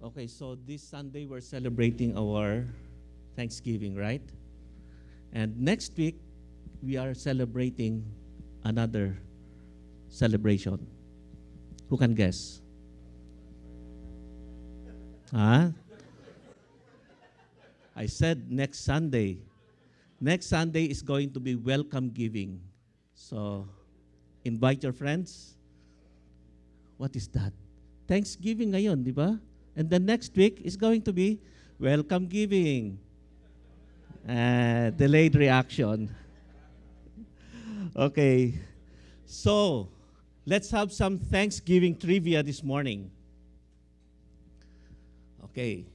Okay, so this Sunday we're celebrating our Thanksgiving, right? And next week we are celebrating another celebration. Who can guess? Huh? I said next Sunday. Next Sunday is going to be welcome giving. So invite your friends. What is that? Thanksgiving ngayon, di ba? And the next week is going to be welcome giving. Uh, delayed reaction. okay. So, let's have some Thanksgiving trivia this morning. Okay.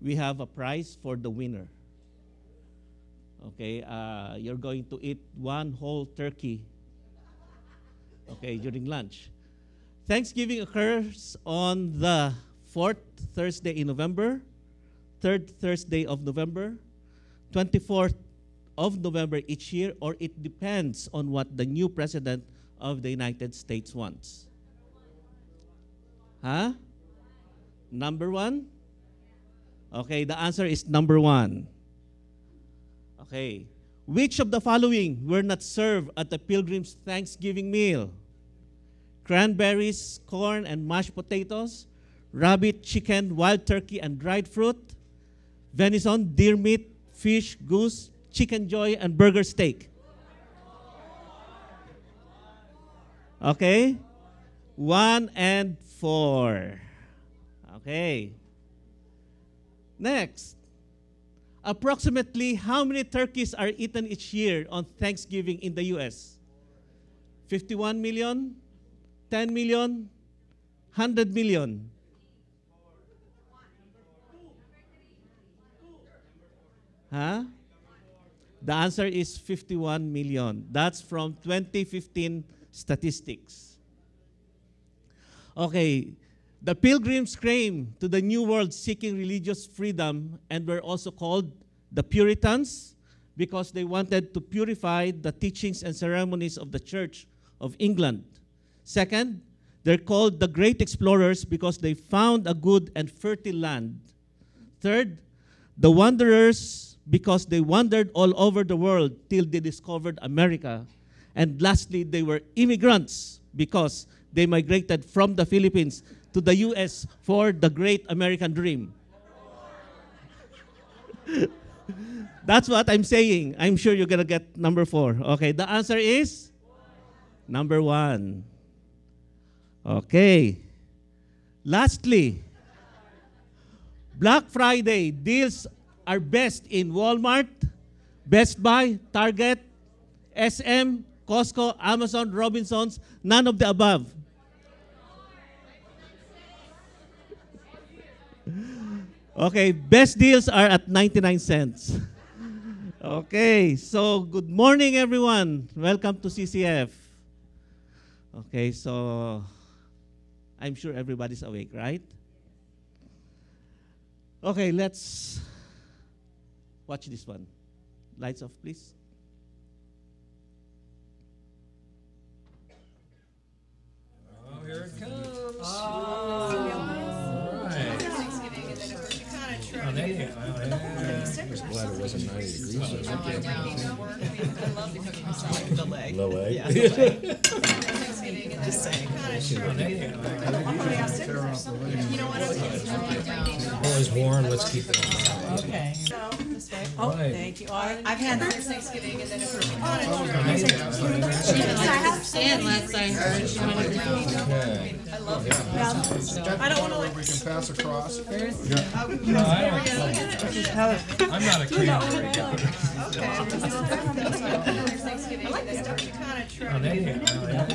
We have a prize for the winner. Okay. Uh, you're going to eat one whole turkey. Okay, during lunch. Thanksgiving occurs on the fourth Thursday in November, third Thursday of November, 24th of November each year, or it depends on what the new president of the United States wants. Huh? Number one? Okay, the answer is number one. Okay. Which of the following were not served at the pilgrim's Thanksgiving meal? Cranberries, corn, and mashed potatoes, rabbit, chicken, wild turkey, and dried fruit, venison, deer meat, fish, goose, chicken joy, and burger steak. Okay? One and four. Okay. Next. Approximately how many turkeys are eaten each year on Thanksgiving in the US? 51 million? 10 million? 100 million? Huh? The answer is 51 million. That's from 2015 statistics. Okay, the pilgrims came to the New World seeking religious freedom and were also called the Puritans because they wanted to purify the teachings and ceremonies of the Church of England. Second, they're called the Great Explorers because they found a good and fertile land. Third, the Wanderers because they wandered all over the world till they discovered America. And lastly, they were immigrants because they migrated from the Philippines to the US for the great American dream. That's what I'm saying. I'm sure you're going to get number four. Okay, the answer is number one. Okay. Lastly, Black Friday deals are best in Walmart, Best Buy, Target, SM, Costco, Amazon, Robinsons, none of the above. Okay, best deals are at 99 cents. Okay, so good morning everyone. Welcome to CCF. Okay, so I'm sure everybody's awake, right? Okay, let's watch this one. Lights off, please. Oh, here it comes. All right. Oh, there you go. Yeah. Just glad it wasn't ninety degrees. Oh, I know. Delay. Low A. Yeah, delay. Just saying. Oh, there you go. You know what? I was just- Always warm, let's keep it on. Okay. Oh, thank you. I- I've had Thanksgiving and then it was. Oh, there you go. And last I heard, she wanted to Okay. I love it. I don't wanna like. We can pass across. No, I don't, I'm not a camera. I like the stuff you. Oh, there you go. Oh, yeah.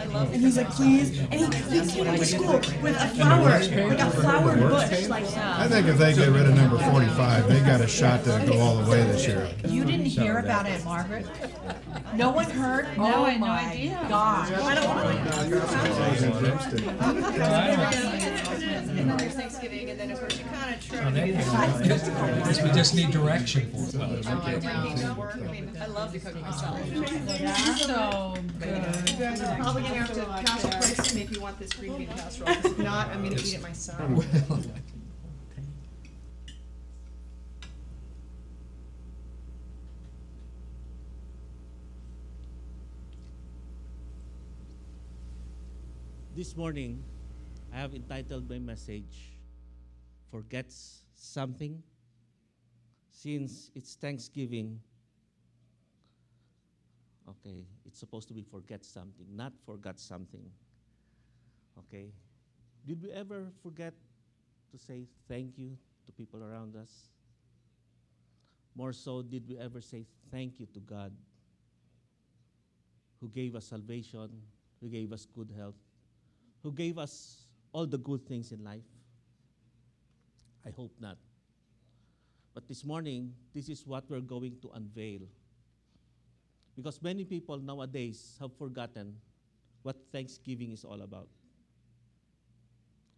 I love And he's like, please. And he, he came to school with a flower, like a flower bush. I think if they get rid of number forty-five, they got a shot to go all the way this year. You didn't hear about it, Margaret? No one heard? No, I Oh had no oh my idea. God. Another Thanksgiving, and then of course you kind of try Oh, to that do came out. Guess we just need direction for it. that work. I mean, I love to cook myself. So You guys are probably gonna have to pass a place to make you want this green bean casserole, 'cause if not, I'm gonna eat it myself. This morning, I have entitled my message, Forgets Something. Since it's Thanksgiving, okay, it's supposed to be forget something, not forgot something. Okay? Did we ever forget to say thank you to people around us? More so, did we ever say thank you to God who gave us salvation, who gave us good health, who gave us all the good things in life? I hope not. But this morning, this is what we're going to unveil. Because many people nowadays have forgotten what Thanksgiving is all about.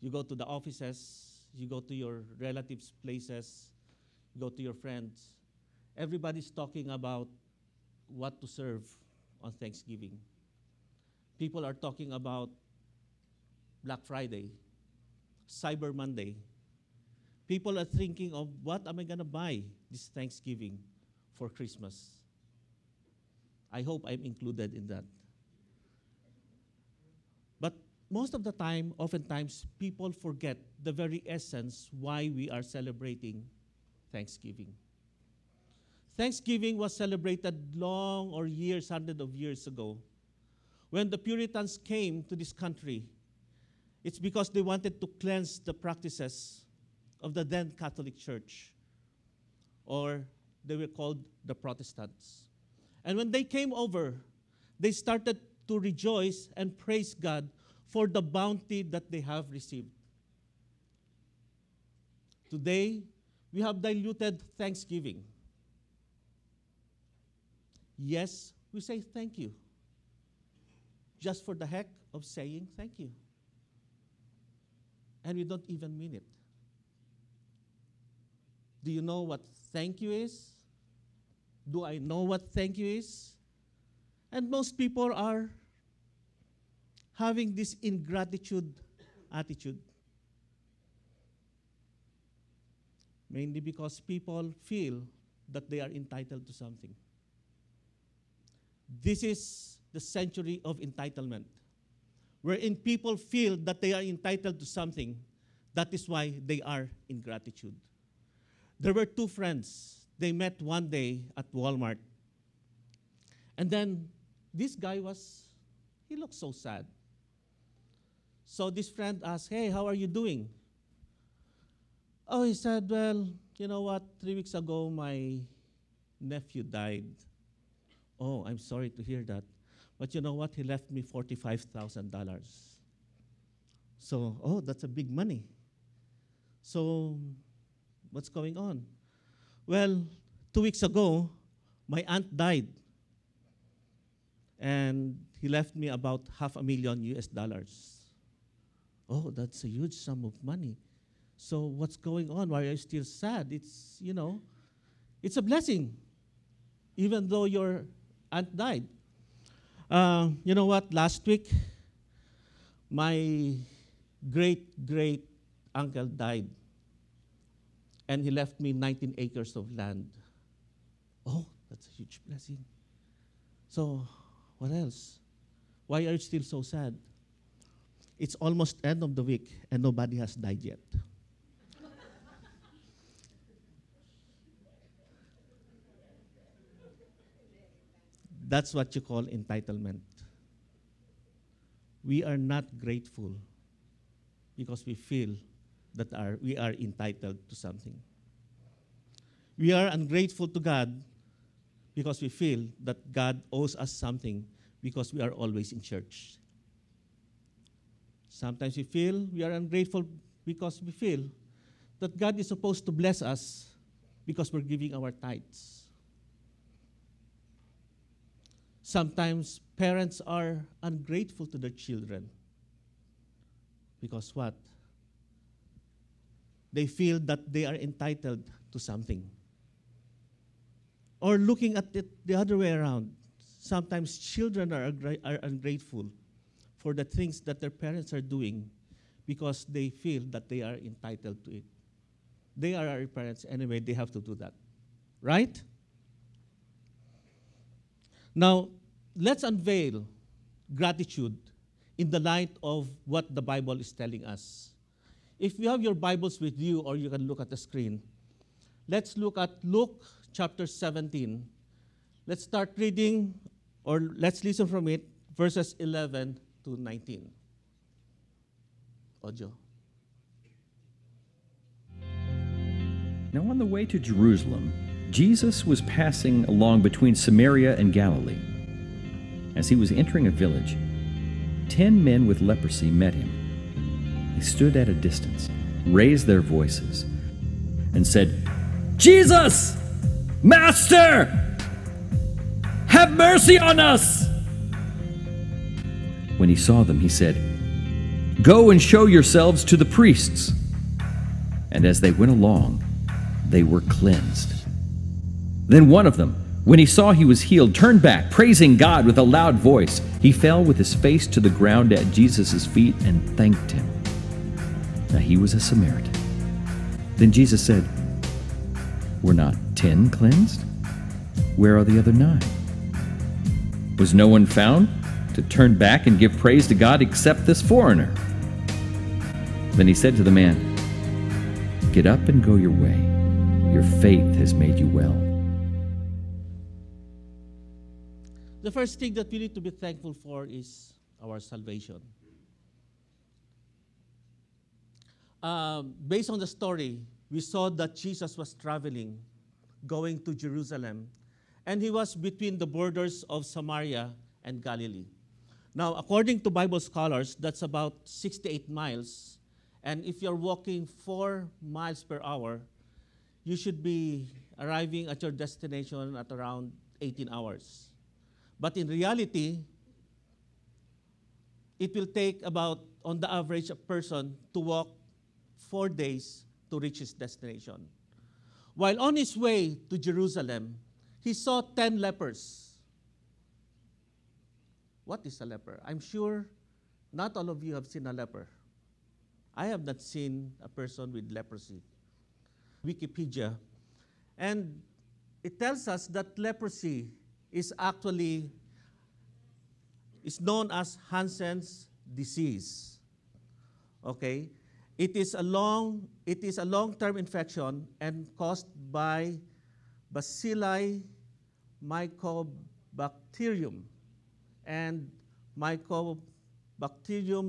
You go to the offices, you go to your relatives' places, you go to your friends. Everybody's talking about what to serve on Thanksgiving. People are talking about Black Friday, Cyber Monday. People are thinking of what am I going to buy this Thanksgiving for Christmas. I hope I'm included in that. But most of the time, oftentimes, people forget the very essence why we are celebrating Thanksgiving. Thanksgiving was celebrated long or years, hundreds of years ago. When the Puritans came to this country, it's because they wanted to cleanse the practices of the then Catholic Church, or they were called the Protestants. And when they came over, they started to rejoice and praise God for the bounty that they have received. Today, we have diluted thanksgiving. Yes, we say thank you, just for the heck of saying thank you. And we don't even mean it. Do you know what thank you is? Do I know what thank you is? And most people are having this ingratitude attitude. Mainly because people feel that they are entitled to something. This is the century of entitlement, wherein people feel that they are entitled to something. That is why they are in gratitude. There were two friends. They met one day at Walmart. And then this guy was, he looked so sad. So this friend asked, Hey, how are you doing? Oh, he said, Well, you know what? Three weeks ago, my nephew died. Oh, I'm sorry to hear that. But you know what? He left me $45,000. So, oh, that's a big money. So, what's going on? Well, two weeks ago, my aunt died. And he left me about half a million US dollars. Oh, that's a huge sum of money. So, what's going on? Why are you still sad? It's, you know, it's a blessing, even though your aunt died. Uh, you know what? Last week, my great great uncle died, and he left me 19 acres of land. Oh, that's a huge blessing. So, what else? Why are you still so sad? It's almost end of the week, and nobody has died yet. That's what you call entitlement. We are not grateful because we feel that are, we are entitled to something. We are ungrateful to God because we feel that God owes us something because we are always in church. Sometimes we feel we are ungrateful because we feel that God is supposed to bless us because we're giving our tithes. Sometimes parents are ungrateful to their children because what? They feel that they are entitled to something. Or looking at it the other way around, sometimes children are, are ungrateful for the things that their parents are doing because they feel that they are entitled to it. They are our parents anyway, they have to do that. Right? Now, let's unveil gratitude in the light of what the Bible is telling us. If you have your Bibles with you, or you can look at the screen, let's look at Luke chapter 17. Let's start reading, or let's listen from it, verses 11 to 19. Audio. Now, on the way to Jerusalem, Jesus was passing along between Samaria and Galilee. As he was entering a village, ten men with leprosy met him. They stood at a distance, raised their voices, and said, Jesus! Master! Have mercy on us! When he saw them, he said, Go and show yourselves to the priests. And as they went along, they were cleansed. Then one of them, when he saw he was healed, turned back, praising God with a loud voice. He fell with his face to the ground at Jesus' feet and thanked him. Now he was a Samaritan. Then Jesus said, Were not ten cleansed? Where are the other nine? Was no one found to turn back and give praise to God except this foreigner? Then he said to the man, Get up and go your way. Your faith has made you well. The first thing that we need to be thankful for is our salvation. Um, based on the story, we saw that Jesus was traveling, going to Jerusalem, and he was between the borders of Samaria and Galilee. Now, according to Bible scholars, that's about 68 miles. And if you're walking four miles per hour, you should be arriving at your destination at around 18 hours. But in reality, it will take about, on the average, a person to walk four days to reach his destination. While on his way to Jerusalem, he saw 10 lepers. What is a leper? I'm sure not all of you have seen a leper. I have not seen a person with leprosy. Wikipedia. And it tells us that leprosy is actually is known as Hansen's disease. Okay? It is a long it is a long-term infection and caused by Bacilli mycobacterium and Mycobacterium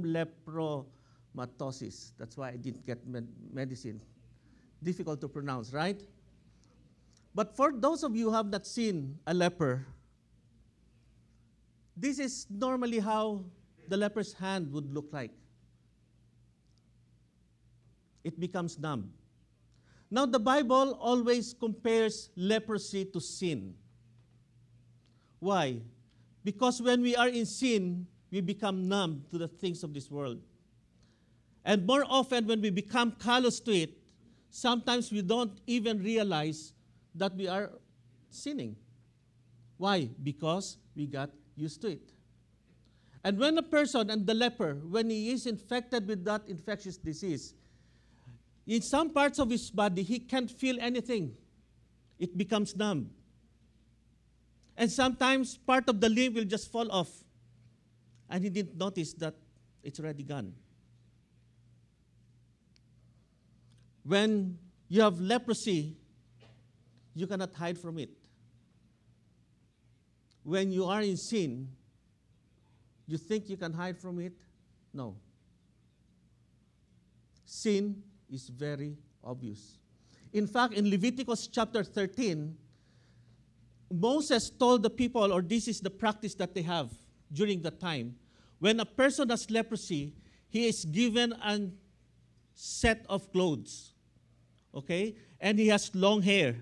lepromatosis. That's why I didn't get med- medicine. Difficult to pronounce, right? But for those of you who have not seen a leper, this is normally how the leper's hand would look like. It becomes numb. Now, the Bible always compares leprosy to sin. Why? Because when we are in sin, we become numb to the things of this world. And more often, when we become callous to it, sometimes we don't even realize that we are sinning. Why? Because we got used to it. And when a person and the leper, when he is infected with that infectious disease, in some parts of his body, he can't feel anything. It becomes numb. And sometimes part of the limb will just fall off. And he didn't notice that it's already gone. When you have leprosy, you cannot hide from it. When you are in sin, you think you can hide from it? No. Sin is very obvious. In fact, in Leviticus chapter 13, Moses told the people, or this is the practice that they have during that time, when a person has leprosy, he is given a set of clothes. okay? And he has long hair.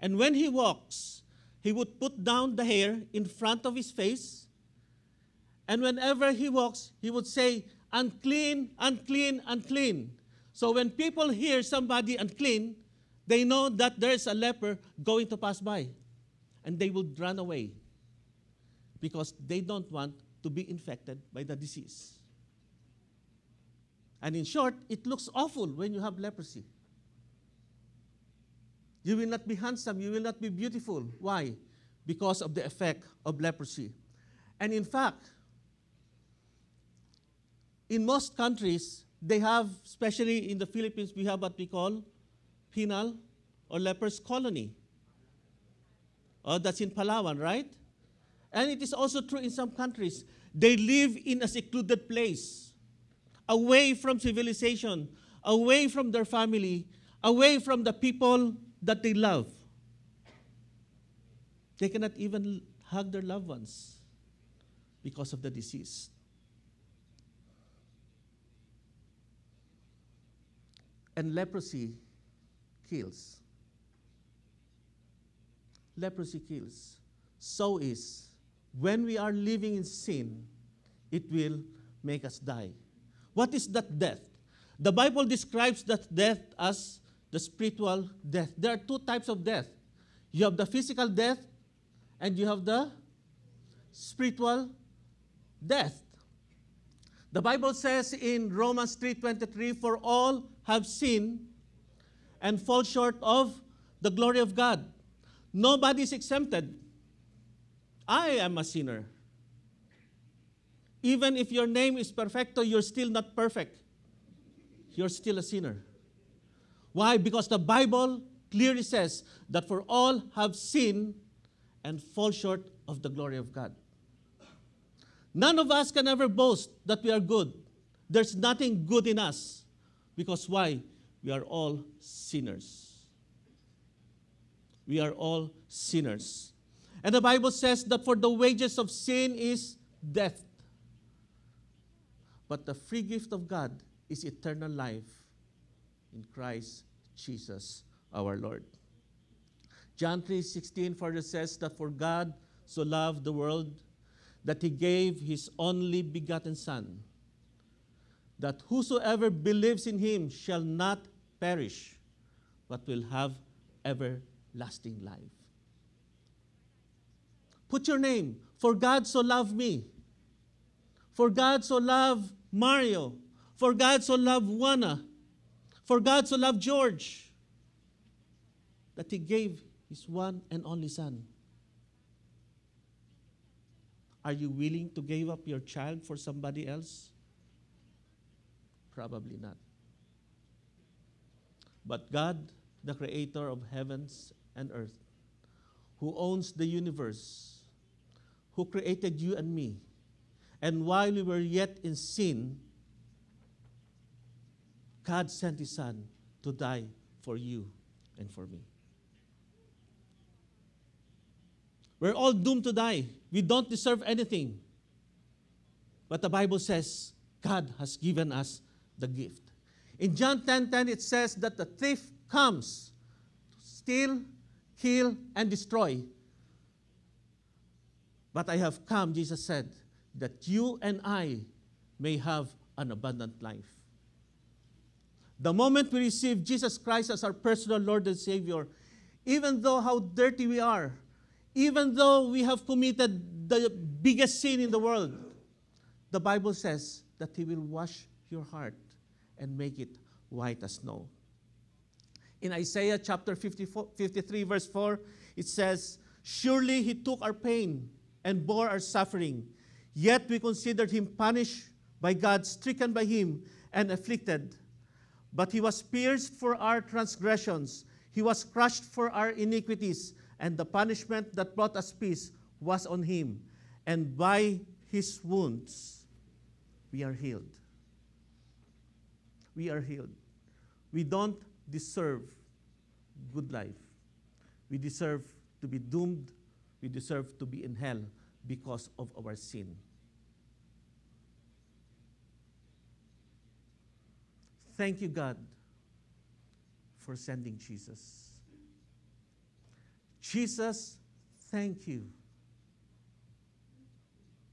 And when he walks, he would put down the hair in front of his face. And whenever he walks, he would say, unclean, unclean, unclean. So when people hear somebody unclean, they know that there is a leper going to pass by. And they would run away because they don't want to be infected by the disease. And in short, it looks awful when you have leprosy. You will not be handsome, you will not be beautiful. Why? Because of the effect of leprosy. And in fact, in most countries, they have, especially in the Philippines, we have what we call penal or lepers colony. Oh, that's in Palawan, right? And it is also true in some countries. They live in a secluded place, away from civilization, away from their family, away from the people that they love. They cannot even hug their loved ones because of the disease. And leprosy kills. Leprosy kills. So is when we are living in sin, it will make us die. What is that death? The Bible describes that death as the spiritual death. There are two types of death. You have the physical death and you have the spiritual death. The Bible says in Romans 3:23 for all have sinned and fall short of the glory of God. Nobody is exempted. I am a sinner. Even if your name is perfecto, you're still not perfect. You're still a sinner. Why? Because the Bible clearly says that for all have sinned and fall short of the glory of God. None of us can ever boast that we are good. There's nothing good in us. Because why? We are all sinners. We are all sinners. And the Bible says that for the wages of sin is death. But the free gift of God is eternal life in Christ Jesus our Lord. John 3:16 further says that for God so loved the world that he gave his only begotten son that whosoever believes in him shall not perish but will have everlasting life. Put your name. For God so loved me. For God so loved Mario. For God so loved Juana. For God so loved George. That he gave his one and only son. Are you willing to give up your child for somebody else? Probably not. But God, the creator of heavens and earth, who owns the universe, who created you and me, and while we were yet in sin, God sent His Son to die for you and for me. We're all doomed to die. We don't deserve anything. But the Bible says God has given us the gift. In John 10:10 10, 10, it says that the thief comes to steal, kill and destroy. But I have come, Jesus said, that you and I may have an abundant life. The moment we receive Jesus Christ as our personal Lord and Savior, even though how dirty we are, even though we have committed the biggest sin in the world, the Bible says that He will wash your heart and make it white as snow. In Isaiah chapter 54, 53, verse 4, it says, Surely He took our pain and bore our suffering, yet we considered Him punished by God, stricken by Him, and afflicted. But He was pierced for our transgressions, He was crushed for our iniquities and the punishment that brought us peace was on him, and by his wounds we are healed. We are healed. We don't deserve good life. We deserve to be doomed. We deserve to be in hell because of our sin. Thank you, God, for sending Jesus. Jesus, thank you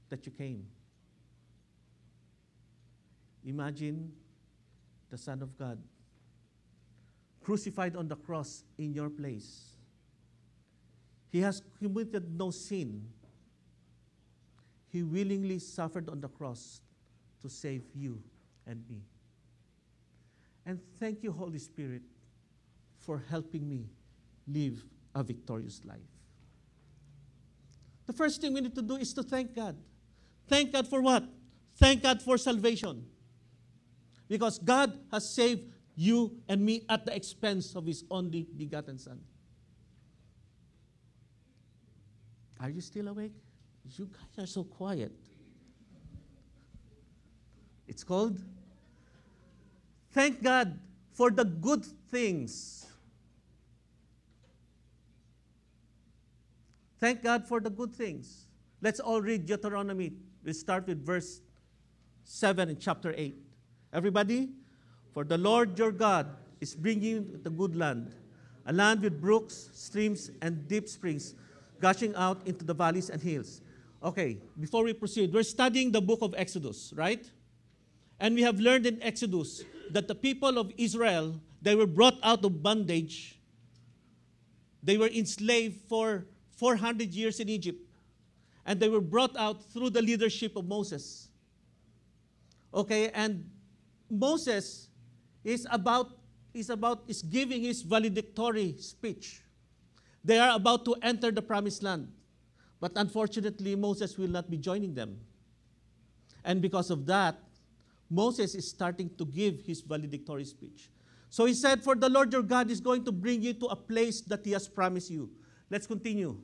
that you came. Imagine the Son of God crucified on the cross in your place. He has committed no sin. He willingly suffered on the cross to save you and me. And thank you, Holy Spirit, for helping me live a victorious life. The first thing we need to do is to thank God. Thank God for what? Thank God for salvation. Because God has saved you and me at the expense of His only begotten Son. Are you still awake? You guys are so quiet. It's called Thank God for the good things. Thank God for the good things. Let's all read Deuteronomy. We start with verse 7 in chapter 8. Everybody? For the Lord your God is bringing the good land, a land with brooks, streams, and deep springs gushing out into the valleys and hills. Okay, before we proceed, we're studying the book of Exodus, right? And we have learned in Exodus that the people of Israel, they were brought out of bondage. They were enslaved for 400 years in Egypt. And they were brought out through the leadership of Moses. Okay, and Moses is about is about is giving his valedictory speech. They are about to enter the promised land. But unfortunately, Moses will not be joining them. And because of that, Moses is starting to give his valedictory speech. So he said, For the Lord your God is going to bring you to a place that he has promised you. Let's continue.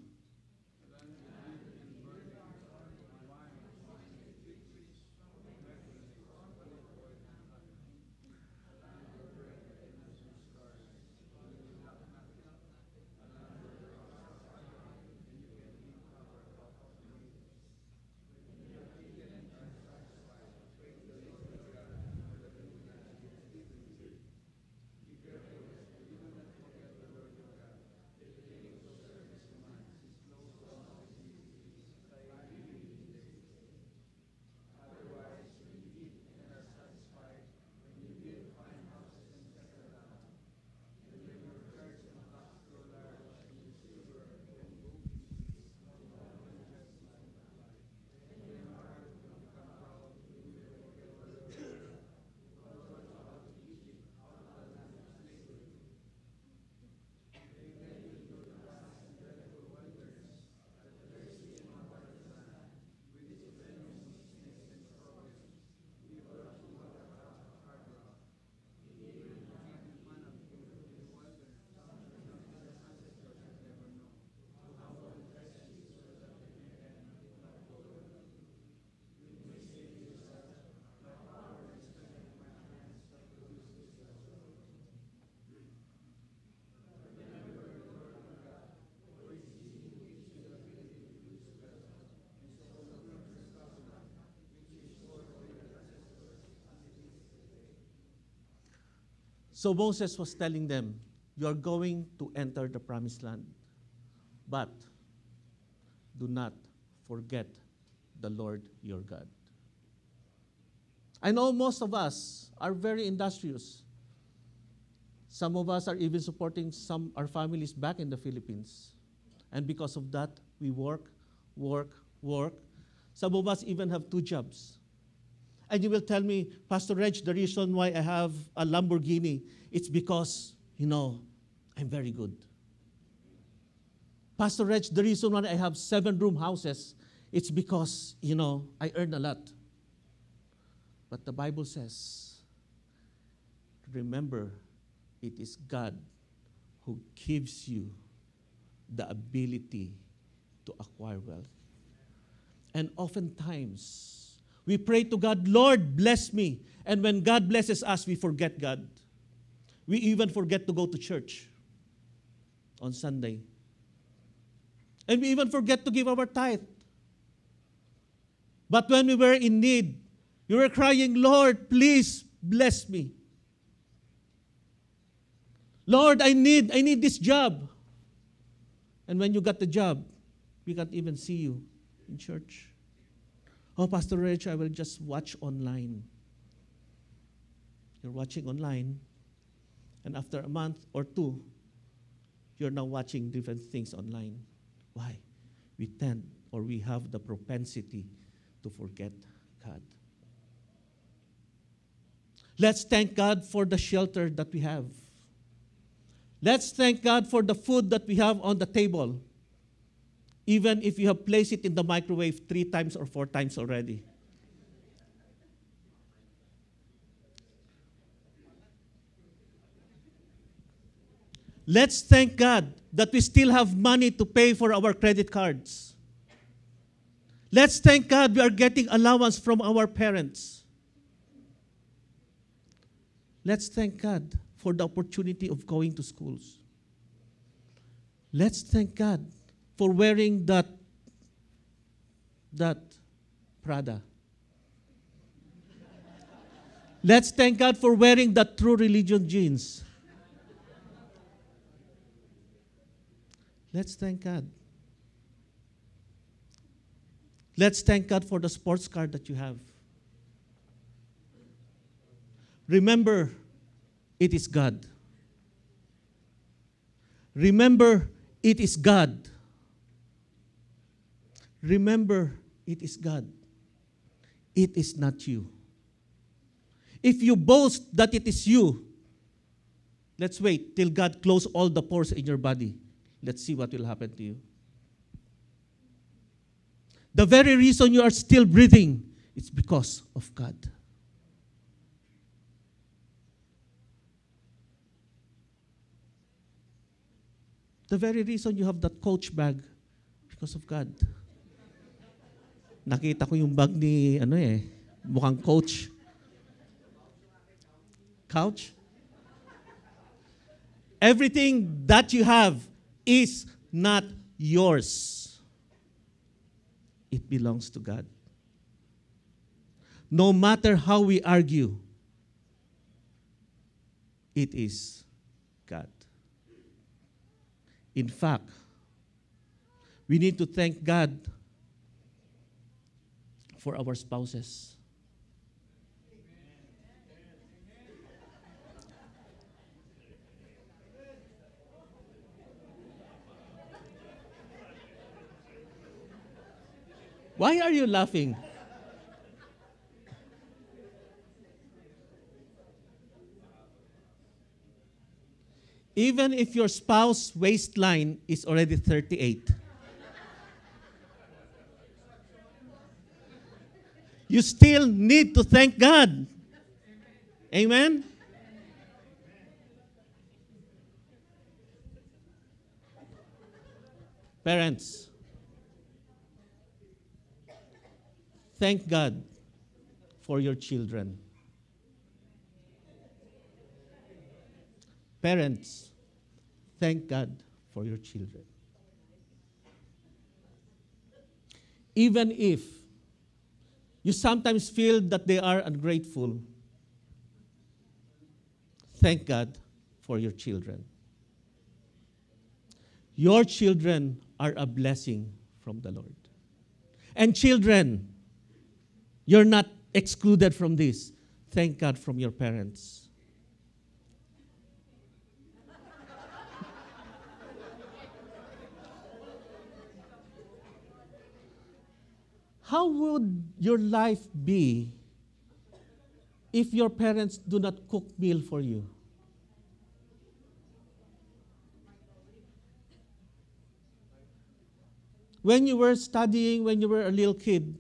So Moses was telling them, You are going to enter the promised land, but do not forget the Lord your God. I know most of us are very industrious. Some of us are even supporting some our families back in the Philippines. And because of that, we work, work, work. Some of us even have two jobs. And you will tell me, Pastor Reg, the reason why I have a Lamborghini, it's because, you know, I'm very good. Pastor Reg, the reason why I have seven room houses, it's because, you know, I earn a lot. But the Bible says, remember, it is God who gives you the ability to acquire wealth. And oftentimes, we pray to God, Lord, bless me. And when God blesses us, we forget God. We even forget to go to church on Sunday. And we even forget to give our tithe. But when we were in need, we were crying, Lord, please bless me. Lord, I need, I need this job. And when you got the job, we can't even see you in church. Oh, Pastor Rich, I will just watch online. You're watching online, and after a month or two, you're now watching different things online. Why? We tend or we have the propensity to forget God. Let's thank God for the shelter that we have. Let's thank God for the food that we have on the table, even if you have placed it in the microwave three times or four times already. Let's thank God that we still have money to pay for our credit cards. Let's thank God we are getting allowance from our parents. Let's thank God for the opportunity of going to schools. Let's thank God for wearing that that Prada. Let's thank God for wearing that true religion jeans. Let's thank God. Let's thank God for the sports car that you have. Remember, it is God. Remember, it is God. Remember, it is God. It is not you. If you boast that it is you, let's wait till God close all the pores in your body. Let's see what will happen to you. The very reason you are still breathing is because of God. The very reason you have that coach bag because of God. Nakita ko yung bag ni ano eh, mukhang coach. Couch? Everything that you have is not yours. It belongs to God. No matter how we argue, it is God. In fact, we need to thank God for our spouses. Why are you laughing? Even if your spouse waistline is already 38, you still need to thank God. Amen? Parents, thank God for your children. Parents, thank God for your children. Even if you sometimes feel that they are ungrateful, thank God for your children. Your children are a blessing from the Lord. And children, you're not excluded from this. Thank God from your parents. How would your life be if your parents do not cook meal for you? When you were studying, when you were a little kid,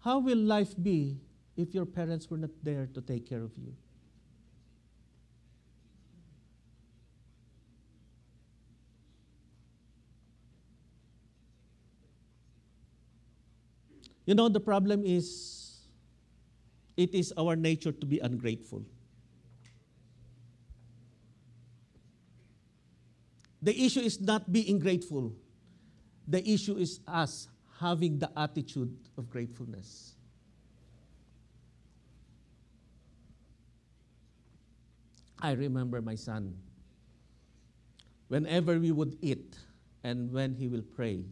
how will life be if your parents were not there to take care of you? You know, the problem is it is our nature to be ungrateful. The issue is not being grateful, the issue is us having the attitude of gratefulness. I remember my son. Whenever we would eat and when he will pray,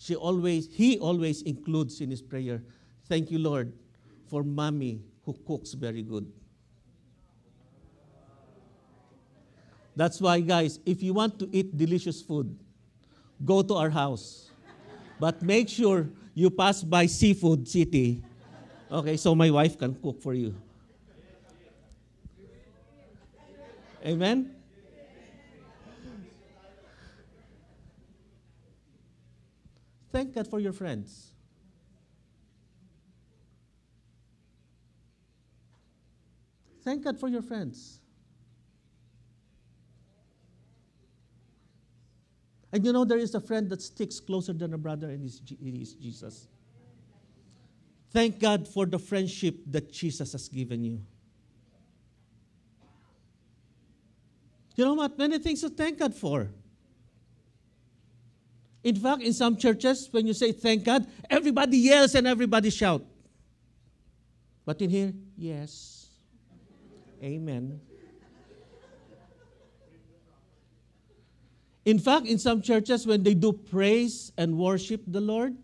she always, he always includes in his prayer, Thank you, Lord, for mommy who cooks very good. That's why, guys, if you want to eat delicious food, go to our house. But make sure you pass by Seafood City. Okay, so my wife can cook for you. Amen? Thank God for your friends. Thank God for your friends. And you know, there is a friend that sticks closer than a brother, and it is Jesus. Thank God for the friendship that Jesus has given you. You know what? Many things to thank God for. In fact, in some churches, when you say thank God, everybody yells and everybody shout. But in here, yes. Amen. In fact, in some churches, when they do praise and worship the Lord,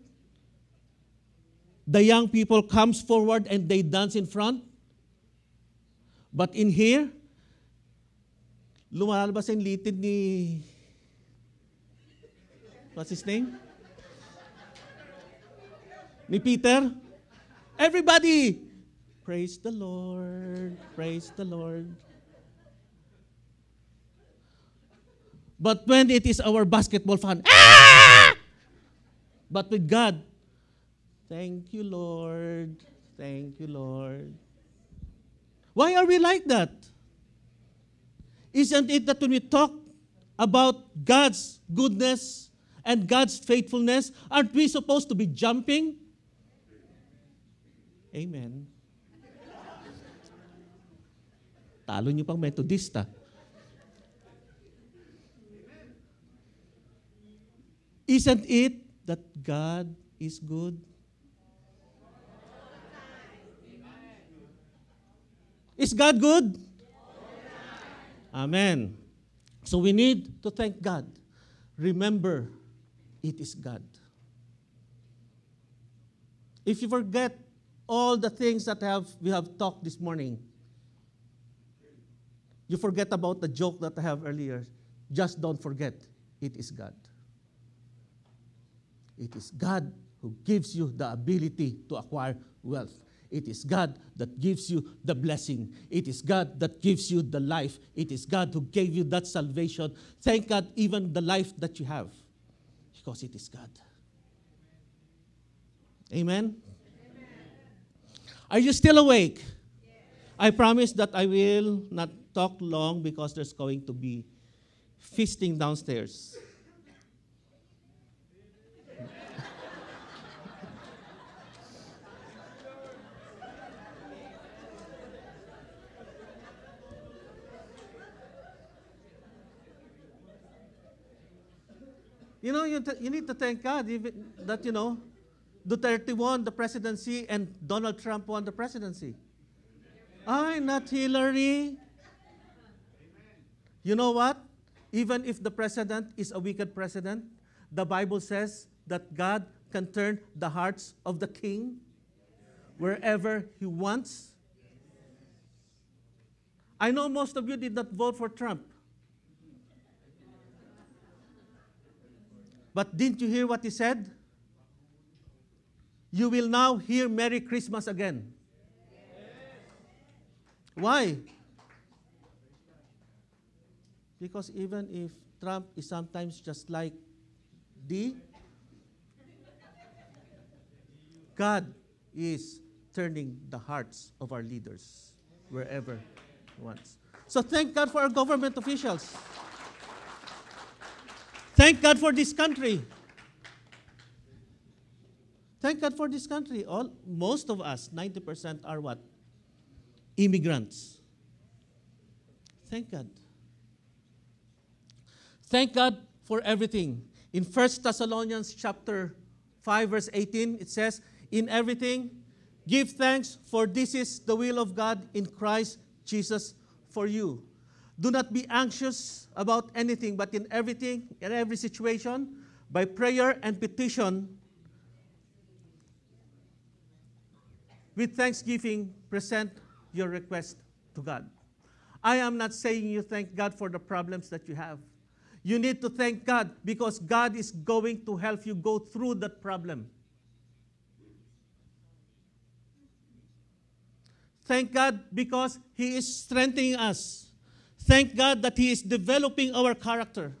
the young people comes forward and they dance in front. But in here, lumalabas yung litid ni... What's his name? Ni Peter. Everybody, praise the Lord, praise the Lord. But when it is our basketball fan, ah! But with God, thank you, Lord. Thank you, Lord. Why are we like that? Isn't it that when we talk about God's goodness and God's faithfulness, aren't we supposed to be jumping? Amen. Talo niyo pang Methodista. Isn't it that God is good? Is God good? Amen. So we need to thank God. Remember, it is God. If you forget all the things that have, we have talked this morning, you forget about the joke that I have earlier, just don't forget, it is God. It is God who gives you the ability to acquire wealth. It is God that gives you the blessing. It is God that gives you the life. It is God who gave you that salvation. Thank God, even the life that you have, because it is God. Amen? Are you still awake? I promise that I will not talk long because there's going to be feasting downstairs. You know, you, you need to thank God even that, you know, Duterte won the presidency and Donald Trump won the presidency. Ay, not Hillary. You know what? Even if the president is a wicked president, the Bible says that God can turn the hearts of the king wherever he wants. I know most of you did not vote for Trump. But didn't you hear what he said? You will now hear Merry Christmas again. Why? Because even if Trump is sometimes just like D, God is turning the hearts of our leaders wherever He wants. So thank God for our government officials. Thank God for this country. Thank God for this country. All most of us, 90% are what? Immigrants. Thank God. Thank God for everything. In 1 Thessalonians chapter 5 verse 18 it says, "In everything give thanks for this is the will of God in Christ Jesus for you." Do not be anxious about anything, but in everything, in every situation, by prayer and petition, with thanksgiving, present your request to God. I am not saying you thank God for the problems that you have. You need to thank God because God is going to help you go through that problem. Thank God because He is strengthening us. Thank God that He is developing our character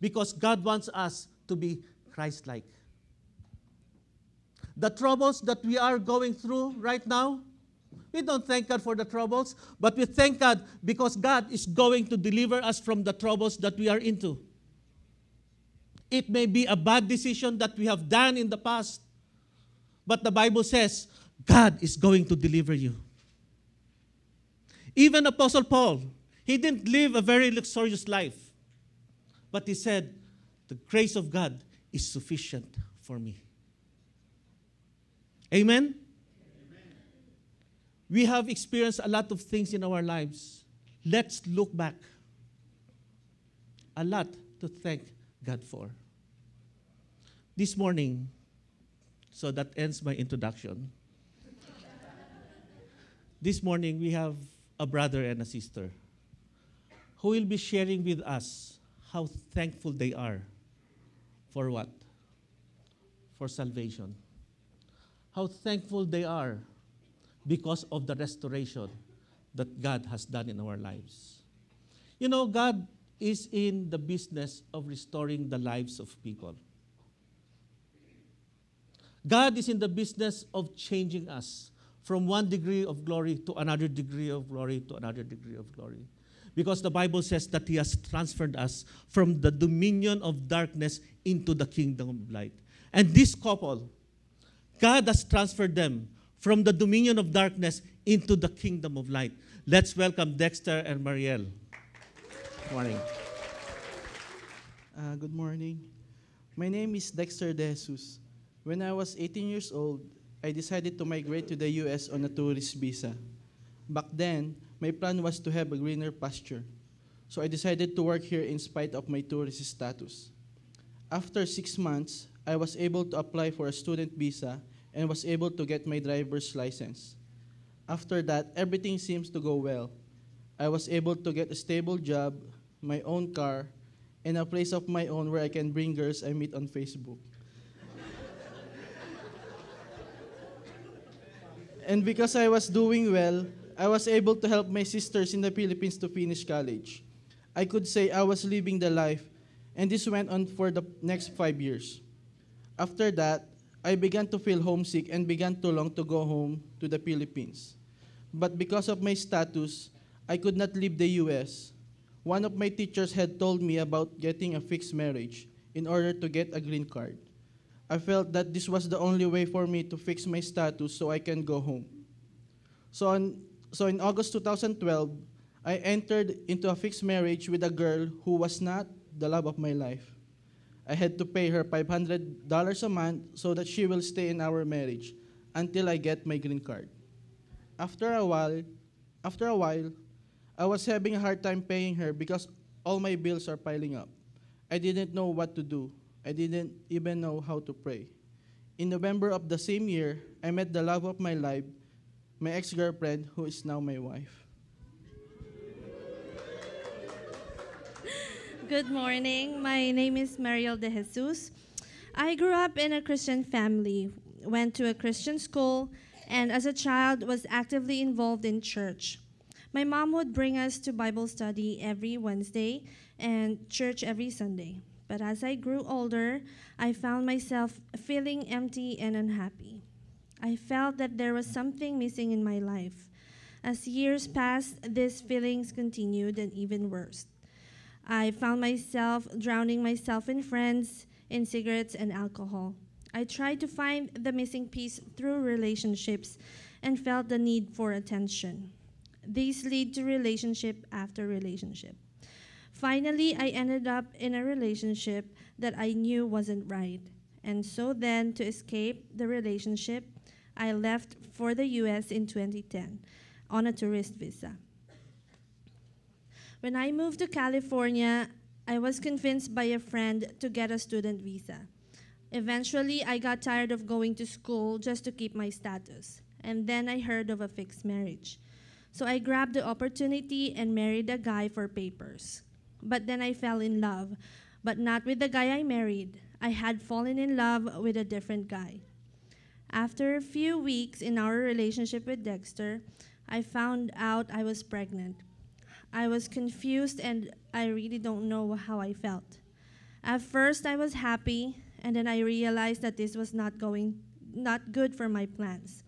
because God wants us to be Christ like. The troubles that we are going through right now, we don't thank God for the troubles, but we thank God because God is going to deliver us from the troubles that we are into. It may be a bad decision that we have done in the past, but the Bible says God is going to deliver you. Even Apostle Paul, he didn't live a very luxurious life, but he said, The grace of God is sufficient for me. Amen? We have experienced a lot of things in our lives. Let's look back. A lot to thank God for. This morning, so that ends my introduction. this morning, we have a brother and a sister who will be sharing with us how thankful they are for what? For salvation. How thankful they are because of the restoration that God has done in our lives. You know, God is in the business of restoring the lives of people. God is in the business of changing us from one degree of glory to another degree of glory to another degree of glory. Because the Bible says that He has transferred us from the dominion of darkness into the kingdom of light. And this couple, God has transferred them from the dominion of darkness into the kingdom of light. Let's welcome Dexter and Marielle. Good morning. Uh, good morning. My name is Dexter De Jesus. When I was 18 years old, I decided to migrate to the US on a tourist visa. Back then, my plan was to have a greener pasture. So I decided to work here in spite of my tourist status. After six months, I was able to apply for a student visa and was able to get my driver's license. After that, everything seems to go well. I was able to get a stable job, my own car, and a place of my own where I can bring girls I meet on Facebook. and because I was doing well, I was able to help my sisters in the Philippines to finish college. I could say I was living the life, and this went on for the next five years. After that, I began to feel homesick and began to long to go home to the Philippines. But because of my status, I could not leave the US. One of my teachers had told me about getting a fixed marriage in order to get a green card. I felt that this was the only way for me to fix my status so I can go home. So, on, so in August 2012, I entered into a fixed marriage with a girl who was not the love of my life. I had to pay her $500 a month so that she will stay in our marriage until I get my green card. After a while, after a while, I was having a hard time paying her because all my bills are piling up. I didn't know what to do. I didn't even know how to pray. In November of the same year, I met the love of my life, my ex-girlfriend who is now my wife. Good morning. My name is Mariel de Jesus. I grew up in a Christian family, went to a Christian school, and as a child was actively involved in church. My mom would bring us to Bible study every Wednesday and church every Sunday. But as I grew older, I found myself feeling empty and unhappy. I felt that there was something missing in my life. As years passed, these feelings continued and even worse. I found myself drowning myself in friends, in cigarettes, and alcohol. I tried to find the missing piece through relationships and felt the need for attention. These lead to relationship after relationship. Finally, I ended up in a relationship that I knew wasn't right. And so then, to escape the relationship, I left for the US in 2010 on a tourist visa. When I moved to California, I was convinced by a friend to get a student visa. Eventually, I got tired of going to school just to keep my status, and then I heard of a fixed marriage. So I grabbed the opportunity and married a guy for papers. But then I fell in love, but not with the guy I married. I had fallen in love with a different guy. After a few weeks in our relationship with Dexter, I found out I was pregnant. I was confused and I really don't know how I felt. At first I was happy and then I realized that this was not going not good for my plans.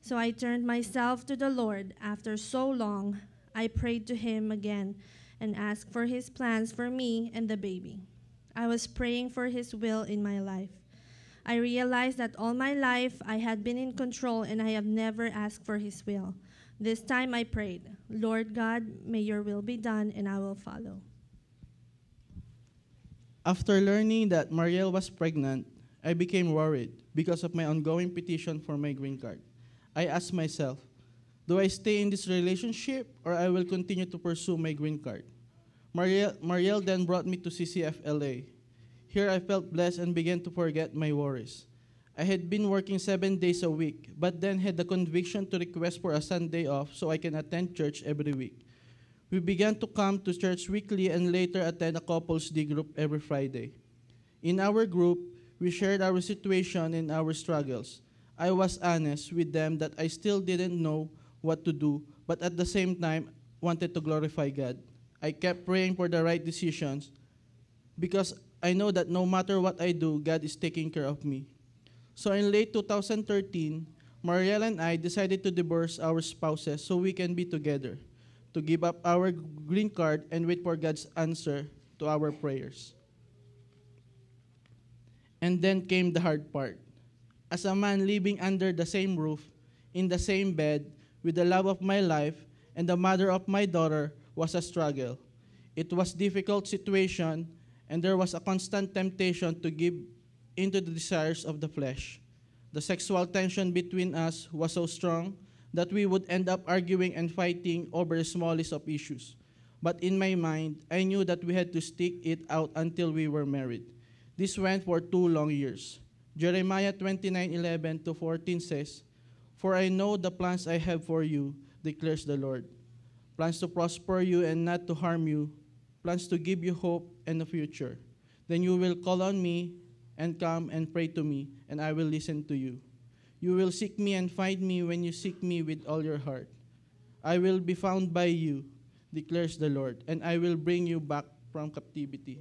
So I turned myself to the Lord. After so long, I prayed to him again and asked for his plans for me and the baby. I was praying for his will in my life. I realized that all my life I had been in control and I have never asked for his will. This time I prayed, Lord God, may your will be done and I will follow. After learning that Marielle was pregnant, I became worried because of my ongoing petition for my green card. I asked myself, do I stay in this relationship or I will continue to pursue my green card? Marielle, Marielle then brought me to CCF LA. Here I felt blessed and began to forget my worries. I had been working seven days a week, but then had the conviction to request for a Sunday off so I can attend church every week. We began to come to church weekly and later attend a couples D group every Friday. In our group, we shared our situation and our struggles. I was honest with them that I still didn't know what to do, but at the same time wanted to glorify God. I kept praying for the right decisions because I know that no matter what I do, God is taking care of me. So in late 2013, Marielle and I decided to divorce our spouses so we can be together, to give up our green card and wait for God's answer to our prayers. And then came the hard part. As a man living under the same roof, in the same bed, with the love of my life and the mother of my daughter was a struggle. It was difficult situation and there was a constant temptation to give into the desires of the flesh. The sexual tension between us was so strong that we would end up arguing and fighting over the smallest of issues. But in my mind, I knew that we had to stick it out until we were married. This went for two long years. Jeremiah 29:11 to 14 says, "For I know the plans I have for you," declares the Lord. Plans to prosper you and not to harm you, plans to give you hope and a future. Then you will call on me and come and pray to me, and I will listen to you. You will seek me and find me when you seek me with all your heart. I will be found by you, declares the Lord, and I will bring you back from captivity.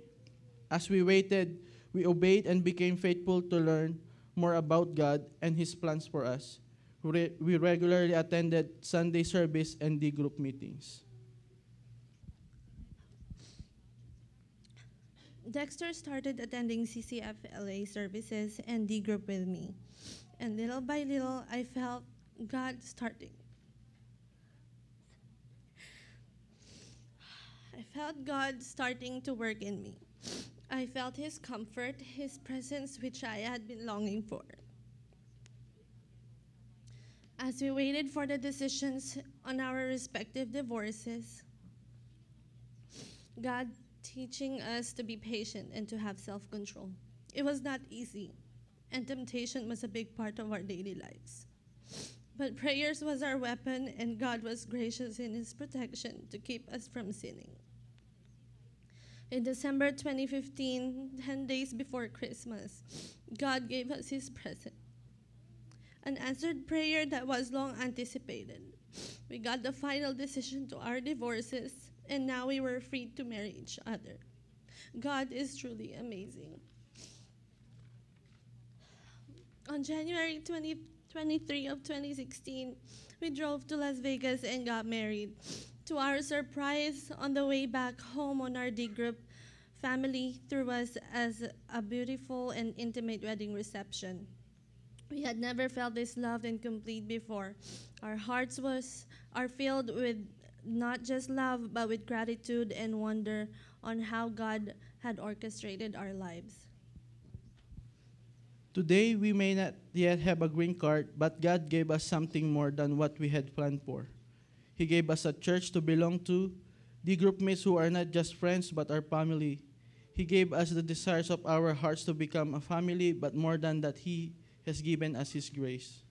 As we waited, we obeyed and became faithful to learn more about God and His plans for us. We regularly attended Sunday service and D group meetings. Dexter started attending CCF LA services and D group with me. And little by little, I felt God starting. I felt God starting to work in me. I felt His comfort, His presence, which I had been longing for. As we waited for the decisions on our respective divorces, God teaching us to be patient and to have self control. It was not easy, and temptation was a big part of our daily lives. But prayers was our weapon, and God was gracious in His protection to keep us from sinning. In December 2015, 10 days before Christmas, God gave us His present an answered prayer that was long anticipated. We got the final decision to our divorces, and now we were free to marry each other. God is truly amazing. On January 20, 23 of 2016, we drove to Las Vegas and got married. To our surprise, on the way back home on our D group, family threw us as a beautiful and intimate wedding reception. We had never felt this loved and complete before. Our hearts was are filled with not just love but with gratitude and wonder on how God had orchestrated our lives. Today, we may not yet have a green card, but God gave us something more than what we had planned for. He gave us a church to belong to, the group mates who are not just friends but our family. He gave us the desires of our hearts to become a family, but more than that, He has given us His grace.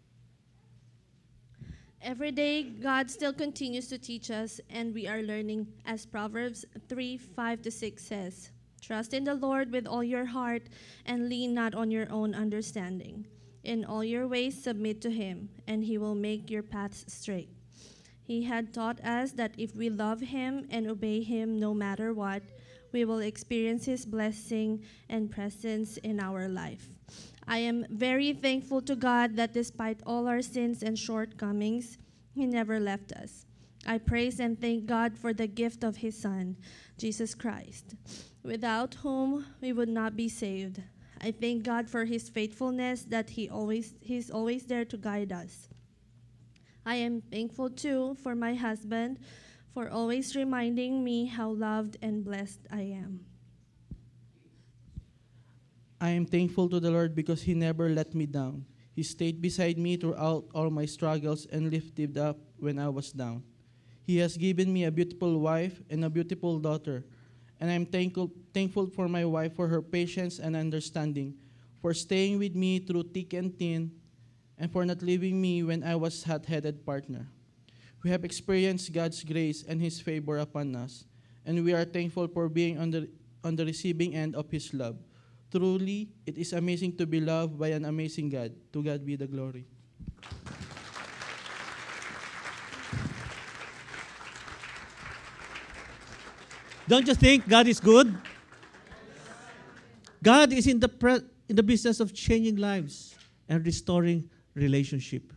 Every day, God still continues to teach us, and we are learning, as Proverbs 3 5 to 6 says Trust in the Lord with all your heart, and lean not on your own understanding. In all your ways, submit to Him, and He will make your paths straight. He had taught us that if we love Him and obey Him no matter what, we will experience His blessing and presence in our life. I am very thankful to God that despite all our sins and shortcomings, He never left us. I praise and thank God for the gift of His Son, Jesus Christ, without whom we would not be saved. I thank God for His faithfulness that He always He's always there to guide us. I am thankful too for my husband for always reminding me how loved and blessed I am. I am thankful to the Lord because He never let me down. He stayed beside me throughout all my struggles and lifted up when I was down. He has given me a beautiful wife and a beautiful daughter, and I'm thankful, thankful for my wife for her patience and understanding, for staying with me through thick and thin, and for not leaving me when I was a hot-headed partner. We have experienced God's grace and His favor upon us, and we are thankful for being on the, on the receiving end of His love. Truly, it is amazing to be loved by an amazing God. To God be the glory. Don't you think God is good? God is in the, pre- in the business of changing lives and restoring relationship.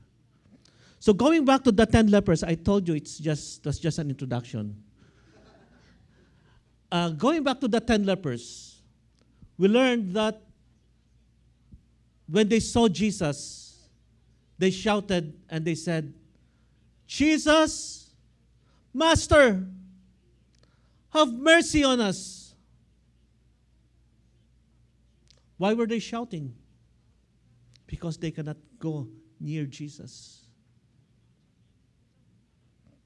So going back to the ten lepers, I told you it's just that's just an introduction. Uh, going back to the ten lepers, we learned that when they saw Jesus, they shouted and they said, Jesus, Master, have mercy on us. Why were they shouting? Because they cannot go near Jesus.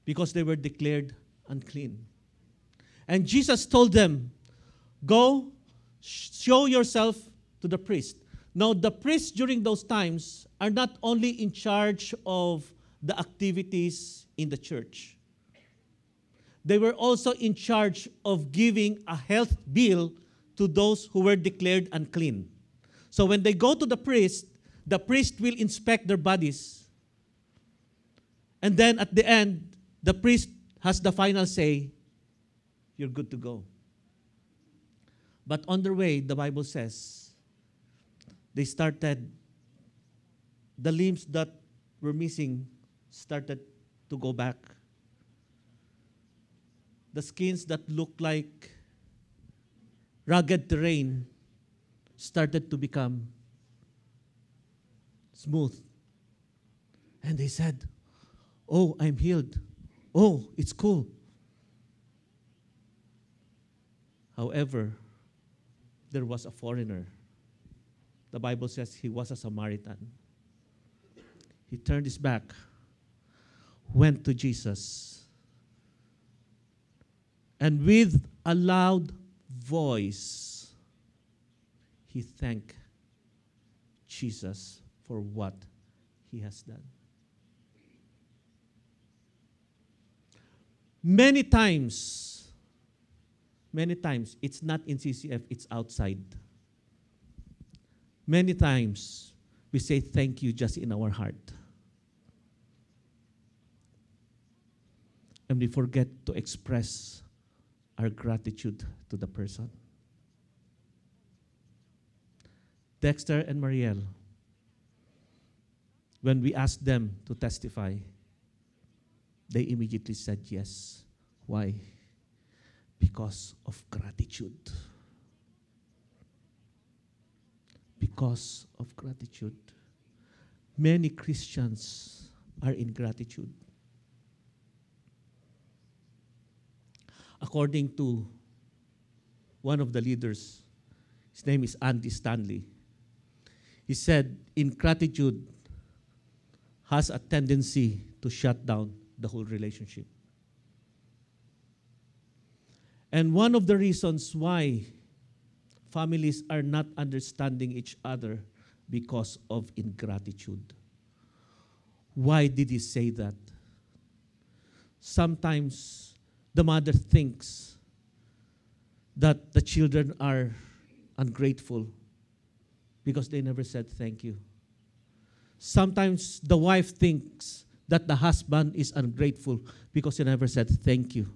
Because they were declared unclean. And Jesus told them, Go, show yourself to the priest. Now, the priests during those times are not only in charge of the activities in the church, they were also in charge of giving a health bill to those who were declared unclean. So when they go to the priest, the priest will inspect their bodies. And then at the end, the priest has the final say, you're good to go. But on their way, the Bible says, they started, the limbs that were missing started to go back the skins that looked like rugged terrain started to become smooth. And they said, Oh, I'm healed. Oh, it's cool. However, there was a foreigner. The Bible says he was a Samaritan. He turned his back, went to Jesus, and with a loud voice, he thanked Jesus for what he has done. Many times, many times, it's not in CCF, it's outside. Many times, we say thank you just in our heart. And we forget to express our gratitude to the person. Dexter and Marielle, when we asked them to testify, they immediately said yes. Why? Because of gratitude. Because of gratitude. Many Christians are in gratitude. According to one of the leaders, his name is Andy Stanley. He said, ingratitude has a tendency to shut down the whole relationship. And one of the reasons why families are not understanding each other because of ingratitude. Why did he say that? Sometimes the mother thinks that the children are ungrateful because they never said thank you. Sometimes the wife thinks that the husband is ungrateful because he never said thank you.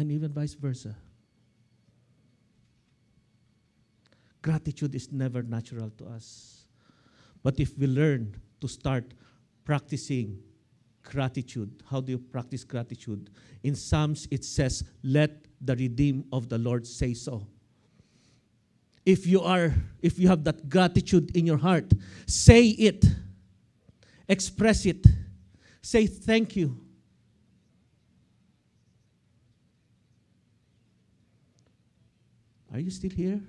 And even vice versa. Gratitude is never natural to us. But if we learn to start practicing gratitude, how do you practice gratitude? In Psalms, it says, Let the redeemed of the Lord say so. If you are, if you have that gratitude in your heart, say it, express it, say thank you. Are you still here?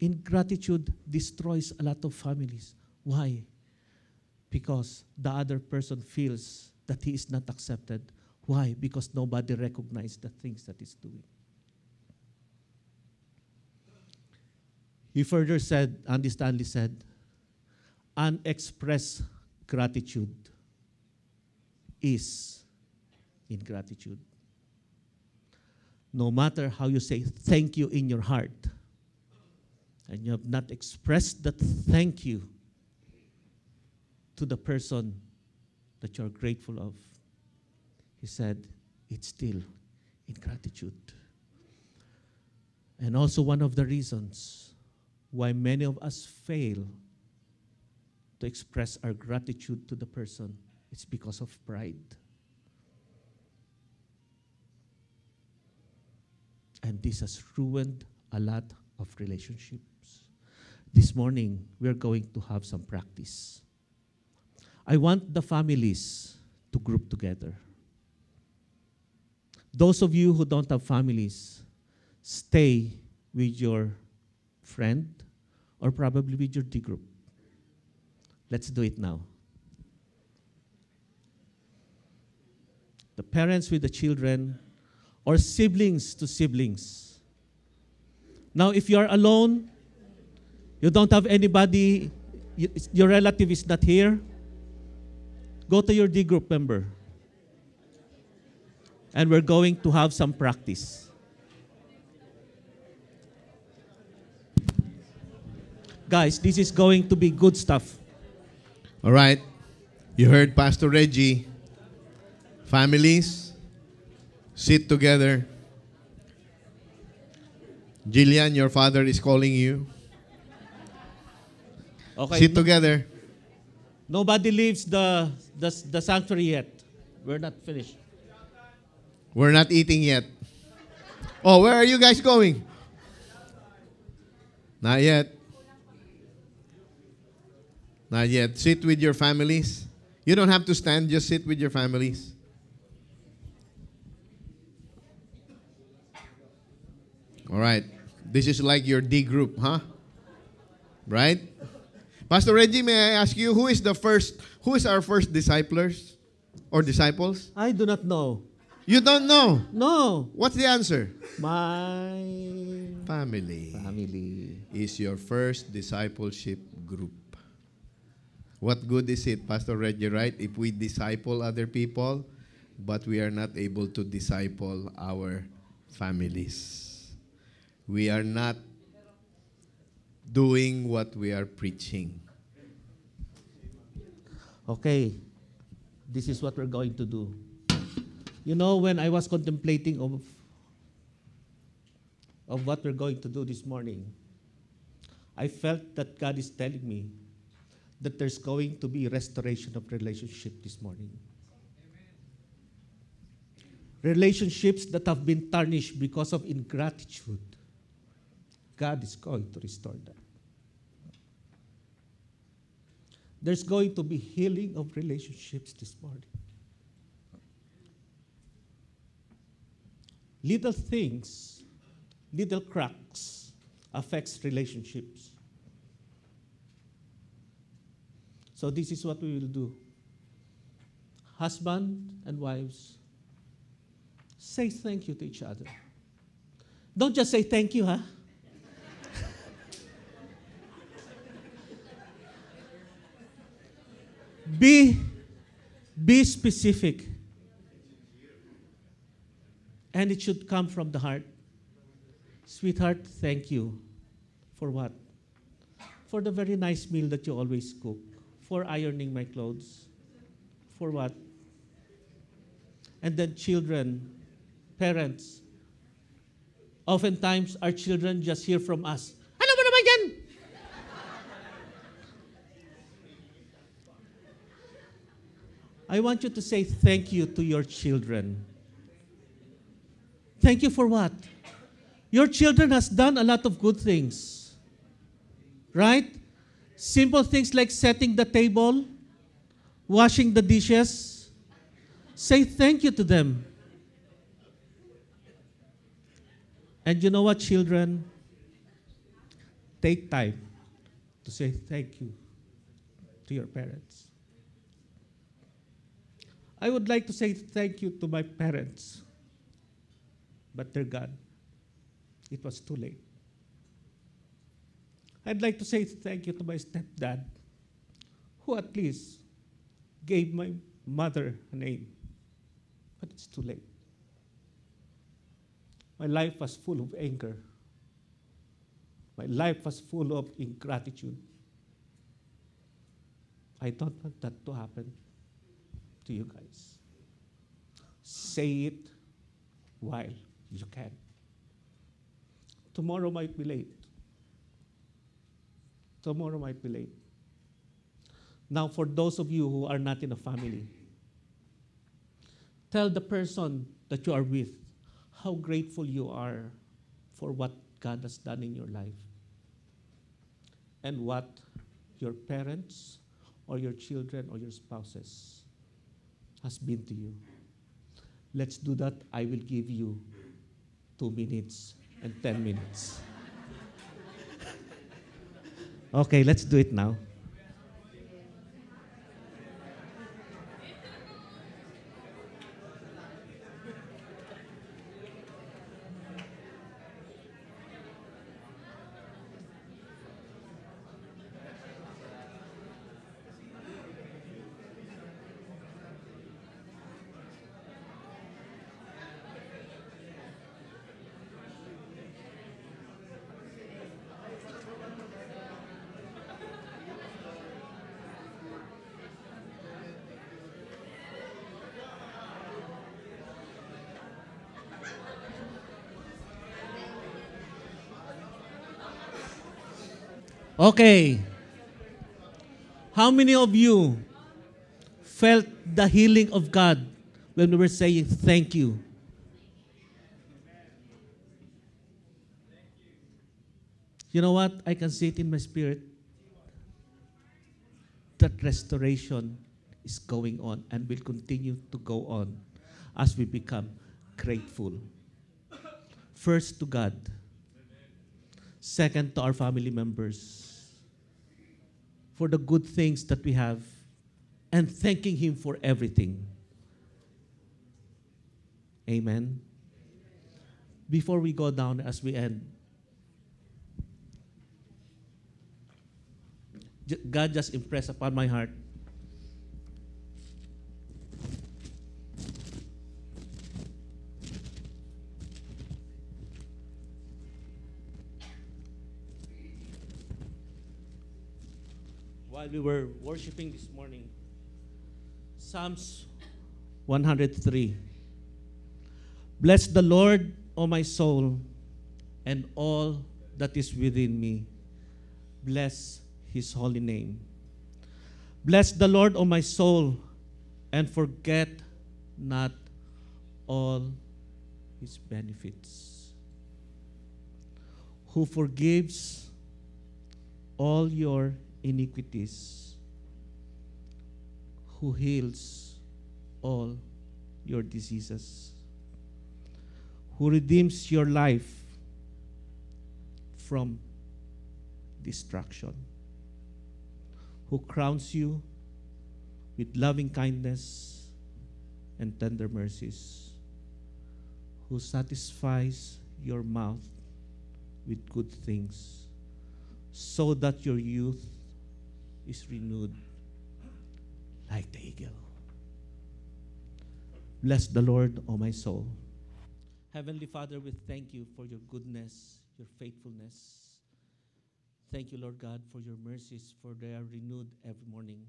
Ingratitude destroys a lot of families. Why? Because the other person feels that he is not accepted. Why? Because nobody recognizes the things that he's doing. He further said, Andy Stanley said, unexpressed gratitude is ingratitude. No matter how you say thank you in your heart, and you have not expressed that thank you to the person that you're grateful of, he said, it's still ingratitude. And also, one of the reasons why many of us fail to express our gratitude to the person it's because of pride. And this has ruined a lot of relationships. This morning, we're going to have some practice. I want the families to group together. Those of you who don't have families, stay with your friend or probably with your D group. Let's do it now. The parents with the children or siblings to siblings. Now, if you are alone, you don't have anybody, you, your relative is not here, go to your D group member. And we're going to have some practice. Guys, this is going to be good stuff. All right. You heard Pastor Reggie. Families, sit together. Jillian, your father is calling you. Okay. Sit together. Nobody leaves the, the, the sanctuary yet. We're not finished. We're not eating yet. Oh, where are you guys going? Not yet. Not yet. Sit with your families. You don't have to stand, just sit with your families. All right. This is like your D group, huh? Right? Pastor Reggie, may I ask you who is the first who is our first disciples or disciples? I do not know. You don't know. No. What's the answer? My Family family. is your first discipleship group. What good is it, Pastor Reggie, right? If we disciple other people, but we are not able to disciple our families. We are not doing what we are preaching. Okay. This is what we're going to do. You know, when I was contemplating of, of what we're going to do this morning, I felt that God is telling me that there's going to be restoration of relationship this morning. Relationships that have been tarnished because of ingratitude. God is going to restore that. There's going to be healing of relationships this morning. Little things, little cracks affects relationships. So this is what we will do. husband and wives, say thank you to each other. Don't just say thank you, huh? Be be specific. And it should come from the heart. Sweetheart, thank you. For what? For the very nice meal that you always cook. For ironing my clothes. For what? And then children, parents. Oftentimes, our children just hear from us, I want you to say thank you to your children. Thank you for what? Your children has done a lot of good things. Right? Simple things like setting the table, washing the dishes. Say thank you to them. And you know what, children? Take time to say thank you to your parents. I would like to say thank you to my parents, but they're gone. It was too late. I'd like to say thank you to my stepdad, who at least gave my mother a name, but it's too late. My life was full of anger. My life was full of ingratitude. I don't want that to happen to you guys. Say it while you can. Tomorrow might be late. Tomorrow might be late. Now, for those of you who are not in a family, tell the person that you are with how grateful you are for what God has done in your life and what your parents or your children or your spouses has been to you. Let's do that. I will give you two minutes and 10 minutes. okay, let's do it now. Okay. How many of you felt the healing of God when we were saying thank you? You know what? I can see it in my spirit. That restoration is going on and will continue to go on as we become grateful. First to God. Second to our family members for the good things that we have and thanking Him for everything. Amen. Before we go down as we end, God just impressed upon my heart. We were worshiping this morning, Psalms 103. Bless the Lord, O my soul, and all that is within me. Bless his holy name. Bless the Lord, O my soul, and forget not all his benefits. Who forgives all your iniquities, who heals all your diseases, who redeems your life from destruction, who crowns you with loving kindness and tender mercies, who satisfies your mouth with good things, so that your youth is renewed like the eagle. Bless the Lord, O my soul. Heavenly Father, we thank you for your goodness, your faithfulness. Thank you, Lord God, for your mercies, for they are renewed every morning.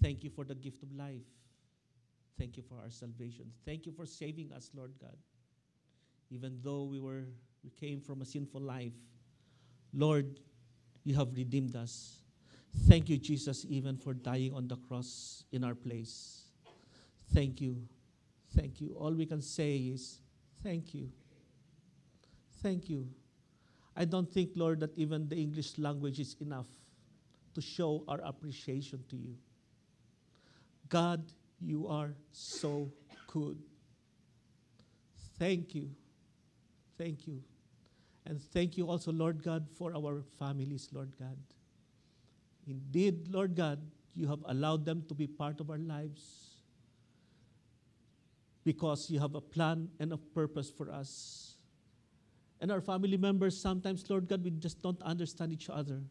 Thank you for the gift of life. Thank you for our salvation. Thank you for saving us, Lord God. Even though we were we came from a sinful life, Lord, you have redeemed us. Thank you, Jesus, even for dying on the cross in our place. Thank you. Thank you. All we can say is thank you. Thank you. I don't think, Lord, that even the English language is enough to show our appreciation to you. God, you are so good. Thank you. Thank you. And thank you also, Lord God, for our families, Lord God. Indeed, Lord God, you have allowed them to be part of our lives because you have a plan and a purpose for us. And our family members, sometimes, Lord God, we just don't understand each other.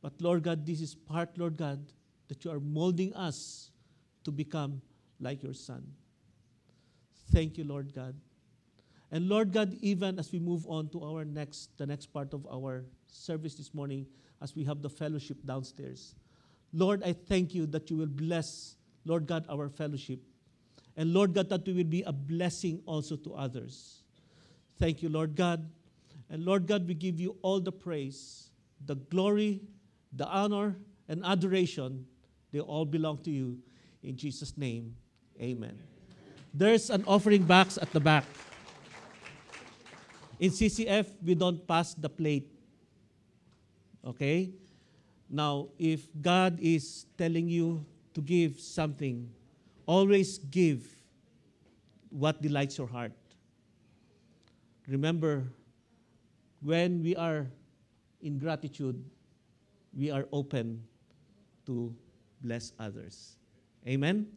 But Lord God, this is part, Lord God, that you are molding us to become like your Son. Thank you, Lord God. And Lord God, even as we move on to our next, the next part of our service this morning, as we have the fellowship downstairs, Lord, I thank you that you will bless, Lord God, our fellowship. And Lord God, that we will be a blessing also to others. Thank you, Lord God. And Lord God, we give you all the praise, the glory, the honor, and adoration. They all belong to you. In Jesus' name, amen. There's an offering box at the back. In CCF, we don't pass the plate. Okay? Now, if God is telling you to give something, always give what delights your heart. Remember, when we are in gratitude, we are open to bless others. Amen?